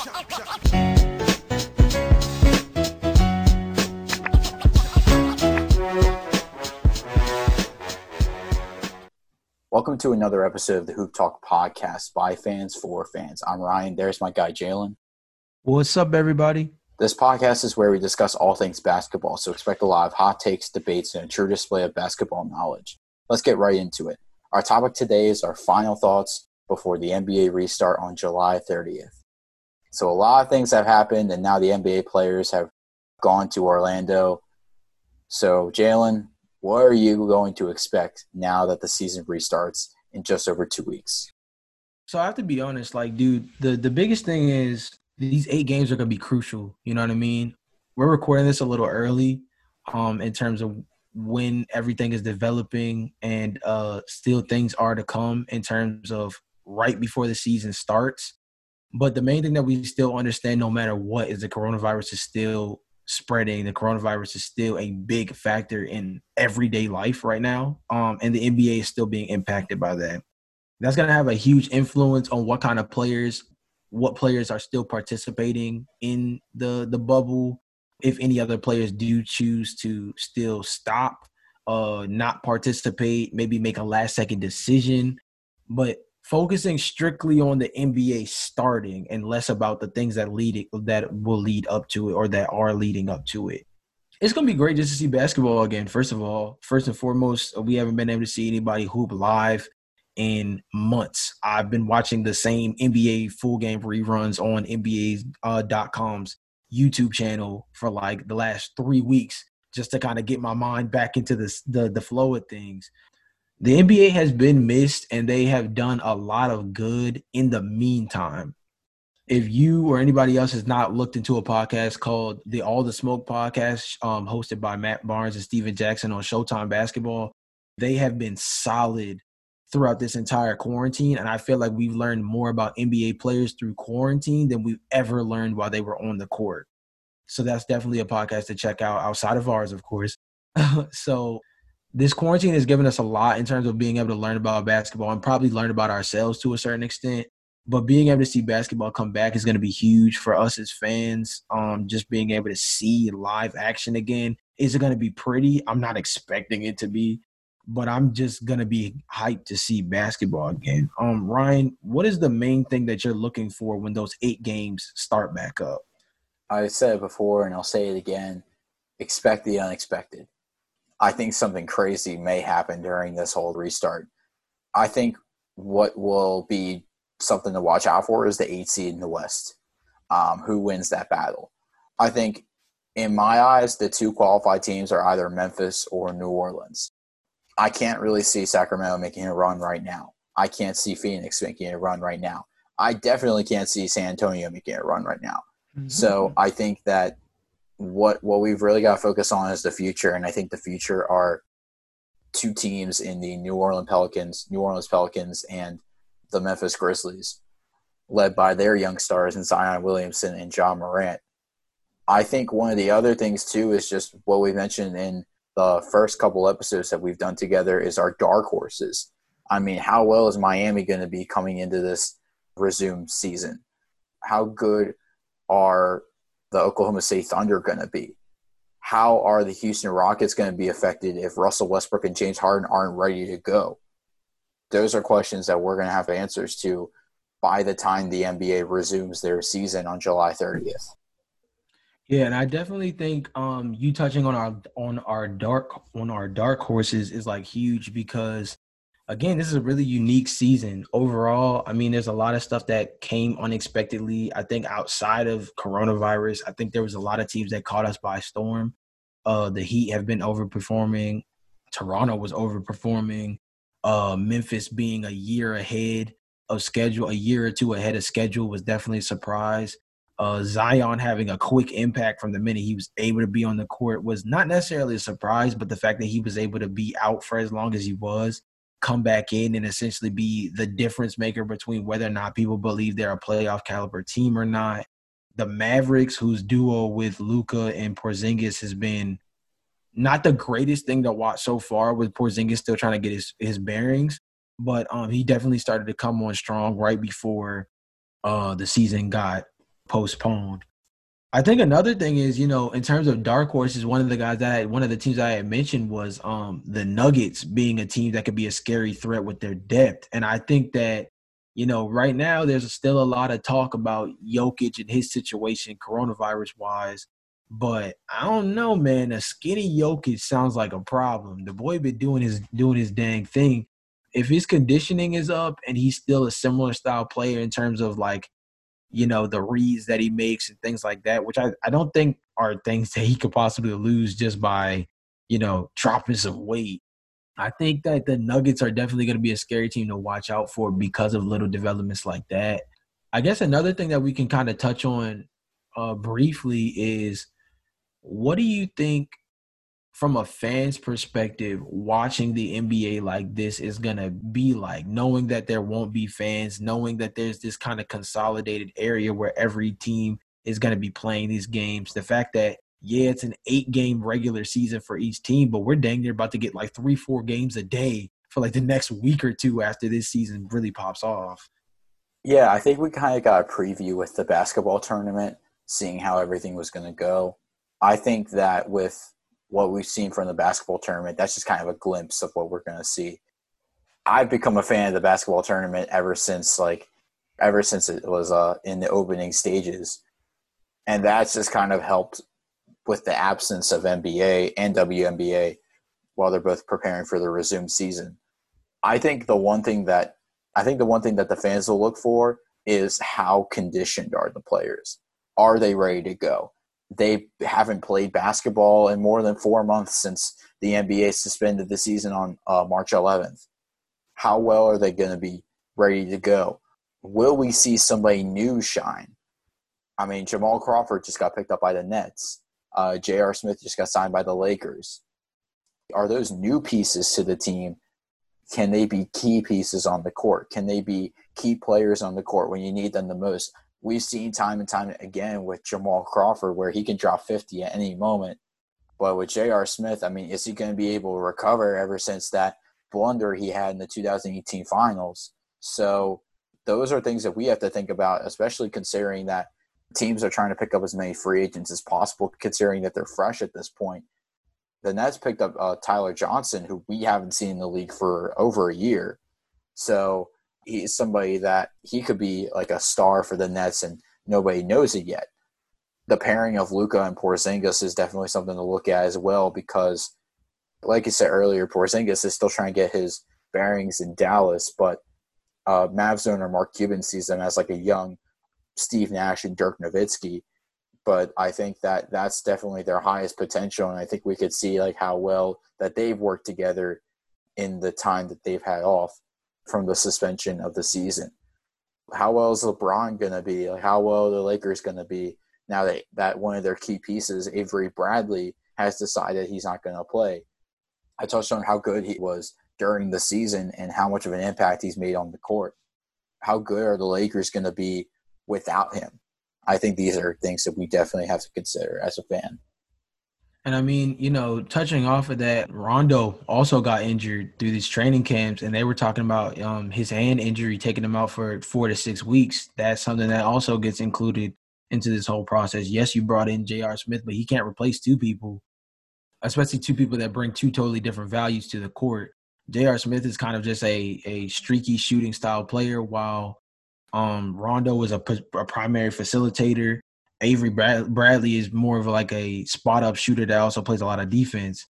Welcome to another episode of the Hoop Talk podcast by fans for fans. I'm Ryan. There's my guy, Jalen. What's up, everybody? This podcast is where we discuss all things basketball, so expect a lot of hot takes, debates, and a true display of basketball knowledge. Let's get right into it. Our topic today is our final thoughts before the NBA restart on July 30th. So, a lot of things have happened, and now the NBA players have gone to Orlando. So, Jalen, what are you going to expect now that the season restarts in just over two weeks? So I have to be honest, like, dude, the the biggest thing is these eight games are gonna be crucial. You know what I mean? We're recording this a little early, um, in terms of when everything is developing and uh still things are to come in terms of right before the season starts. But the main thing that we still understand, no matter what, is the coronavirus is still spreading. The coronavirus is still a big factor in everyday life right now. Um, and the NBA is still being impacted by that. That's going to have a huge influence on what kind of players, what players are still participating in the the bubble. If any other players do choose to still stop, uh, not participate, maybe make a last second decision. But focusing strictly on the NBA starting and less about the things that lead it, that will lead up to it or that are leading up to it. It's gonna be great just to see basketball again. First of all, first and foremost, we haven't been able to see anybody hoop live in months. I've been watching the same NBA full game reruns on NBA.com's uh, YouTube channel for like the last three weeks just to kind of get my mind back into this, the the flow of things the NBA has been missed and they have done a lot of good in the meantime. If you or anybody else has not looked into a podcast called the All the Smoke podcast, um, hosted by Matt Barnes and Stephen Jackson on Showtime Basketball, they have been solid throughout this entire quarantine. And I feel like we've learned more about NBA players through quarantine than we've ever learned while they were on the court. So that's definitely a podcast to check out outside of ours, of course. so this quarantine has given us a lot in terms of being able to learn about basketball and probably learn about ourselves to a certain extent. But being able to see basketball come back is going to be huge for us as fans. Um, just being able to see live action again. Is it going to be pretty? I'm not expecting it to be, but I'm just going to be hyped to see basketball again. Um, Ryan, what is the main thing that you're looking for when those eight games start back up? I said it before and I'll say it again. Expect the unexpected I think something crazy may happen during this whole restart. I think what will be something to watch out for is the eight seed in the West. Um, who wins that battle? I think, in my eyes, the two qualified teams are either Memphis or New Orleans. I can't really see Sacramento making a run right now. I can't see Phoenix making a run right now. I definitely can't see San Antonio making a run right now. Mm-hmm. So I think that what what we've really got to focus on is the future, and I think the future are two teams in the New Orleans Pelicans, New Orleans Pelicans, and the Memphis Grizzlies, led by their young stars in Zion Williamson and Ja Morant. I think one of the other things too is just what we mentioned in the first couple episodes that we've done together is our dark horses. I mean, how well is Miami going to be coming into this resumed season? How good are the Oklahoma City Thunder going to be? How are the Houston Rockets going to be affected if Russell Westbrook and James Harden aren't ready to go? Those are questions that we're going to have answers to by the time the NBA resumes their season on July 30th. Yeah, and I definitely think um, you touching on our on our dark on our dark horses is like huge because again, this is a really unique season overall. I mean, there's a lot of stuff that came unexpectedly. I think outside of coronavirus, I think there was a lot of teams that caught us by storm. Uh, the Heat have been overperforming. Toronto was overperforming. Uh, Memphis being a year ahead of schedule, a year or two ahead of schedule, was definitely a surprise. Uh, Zion having a quick impact from the minute he was able to be on the court was not necessarily a surprise, but the fact that he was able to be out for as long as he was come back in and essentially be the difference maker between whether or not people believe they're a playoff caliber team or not. The Mavericks, whose duo with Luka and Porzingis has been not the greatest thing to watch so far, with Porzingis still trying to get his his bearings, but um, he definitely started to come on strong right before uh, the season got postponed. I think another thing is, you know, in terms of dark horses, one of the guys that I, one of the teams I had mentioned was um the Nuggets being a team that could be a scary threat with their depth. And I think that, you know, right now there's still a lot of talk about Jokic and his situation coronavirus wise. But I don't know, man. A skinny Jokic sounds like a problem. The boy been doing his doing his dang thing. If his conditioning is up and he's still a similar style player in terms of like you know, the reads that he makes and things like that, which I, I don't think are things that he could possibly lose just by, you know, dropping some weight. I think that the Nuggets are definitely going to be a scary team to watch out for because of little developments like that. I guess another thing that we can kind of touch on uh, briefly is what do you think from a fan's perspective, watching the NBA like this is going to be like, knowing that there won't be fans, knowing that there's this kind of consolidated area where every team is going to be playing these games. The fact that, yeah, it's an eight game regular season for each team, but we're dang near about to get like three, four games a day for like the next week or two after this season really pops off. Yeah, I think we kind of got a preview with the basketball tournament, seeing how everything was going to go. I think that with what we've seen from the basketball tournament, that's just kind of a glimpse of what we're going to see. I've become a fan of the basketball tournament ever since like ever since it was uh, in the opening stages, and that's just kind of helped with the absence of NBA and WNBA while they're both preparing for the resumed season. I think the one thing that I think the one thing that the fans will look for is how conditioned are the players? Are they ready to go? They haven't played basketball in more than four months since the NBA suspended the season on uh, March 11th. How well are they going to be ready to go? Will we see somebody new shine? I mean, Jamal Crawford just got picked up by the Nets. Uh, J.R. Smith just got signed by the Lakers. Are those new pieces to the team? Can they be key pieces on the court? Can they be key players on the court when you need them the most? We've seen time and time again with Jamal Crawford where he can drop 50 at any moment. But with J.R. Smith, I mean, is he going to be able to recover ever since that blunder he had in the 2018 finals? So those are things that we have to think about, especially considering that teams are trying to pick up as many free agents as possible, considering that they're fresh at this point. The Nets picked up uh, Tyler Johnson, who we haven't seen in the league for over a year. So he's somebody that he could be like a star for the Nets, and nobody knows it yet. The pairing of Luka and Porzingis is definitely something to look at as well because, like I said earlier, Porzingis is still trying to get his bearings in Dallas, but uh, Mavs owner Mark Cuban sees them as like a young Steve Nash and Dirk Nowitzki. But I think that that's definitely their highest potential, and I think we could see like how well that they've worked together in the time that they've had off from the suspension of the season. How well is LeBron going to be? Like how well the Lakers going to be now that that one of their key pieces, Avery Bradley, has decided he's not going to play? I touched on how good he was during the season and how much of an impact he's made on the court. How good are the Lakers going to be without him? I think these are things that we definitely have to consider as a fan. And I mean, you know, touching off of that, Rondo also got injured through these training camps, and they were talking about um, his hand injury taking him out for four to six weeks. That's something that also gets included into this whole process. Yes, you brought in J.R. Smith, but he can't replace two people, especially two people that bring two totally different values to the court. J.R. Smith is kind of just a a streaky shooting style player, while um, Rondo is a, a primary facilitator Avery Bradley is more of like a spot up shooter that also plays a lot of defense.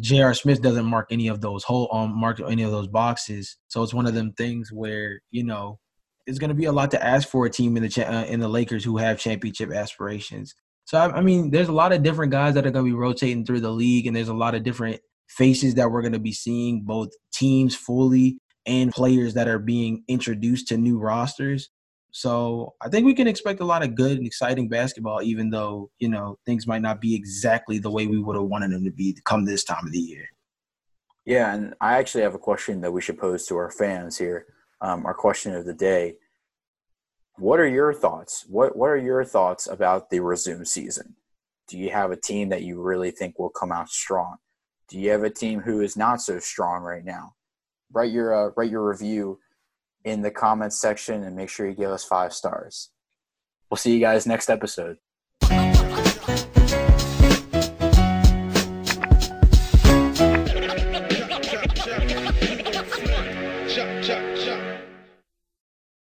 J.R. Smith doesn't mark any of those whole um mark any of those boxes. So it's one of them things where you know it's going to be a lot to ask for a team in the cha- uh, in the Lakers who have championship aspirations. So I, I mean, there's a lot of different guys that are going to be rotating through the league, and there's a lot of different faces that we're going to be seeing, both teams fully and players that are being introduced to new rosters. So I think we can expect a lot of good and exciting basketball, even though you know things might not be exactly the way we would have wanted them to be come this time of the year. Yeah, and I actually have a question that we should pose to our fans here. Um, our question of the day: What are your thoughts? What What are your thoughts about the resume season? Do you have a team that you really think will come out strong? Do you have a team who is not so strong right now? Write your uh, write your review in the comments section and make sure you give us five stars. We'll see you guys next episode.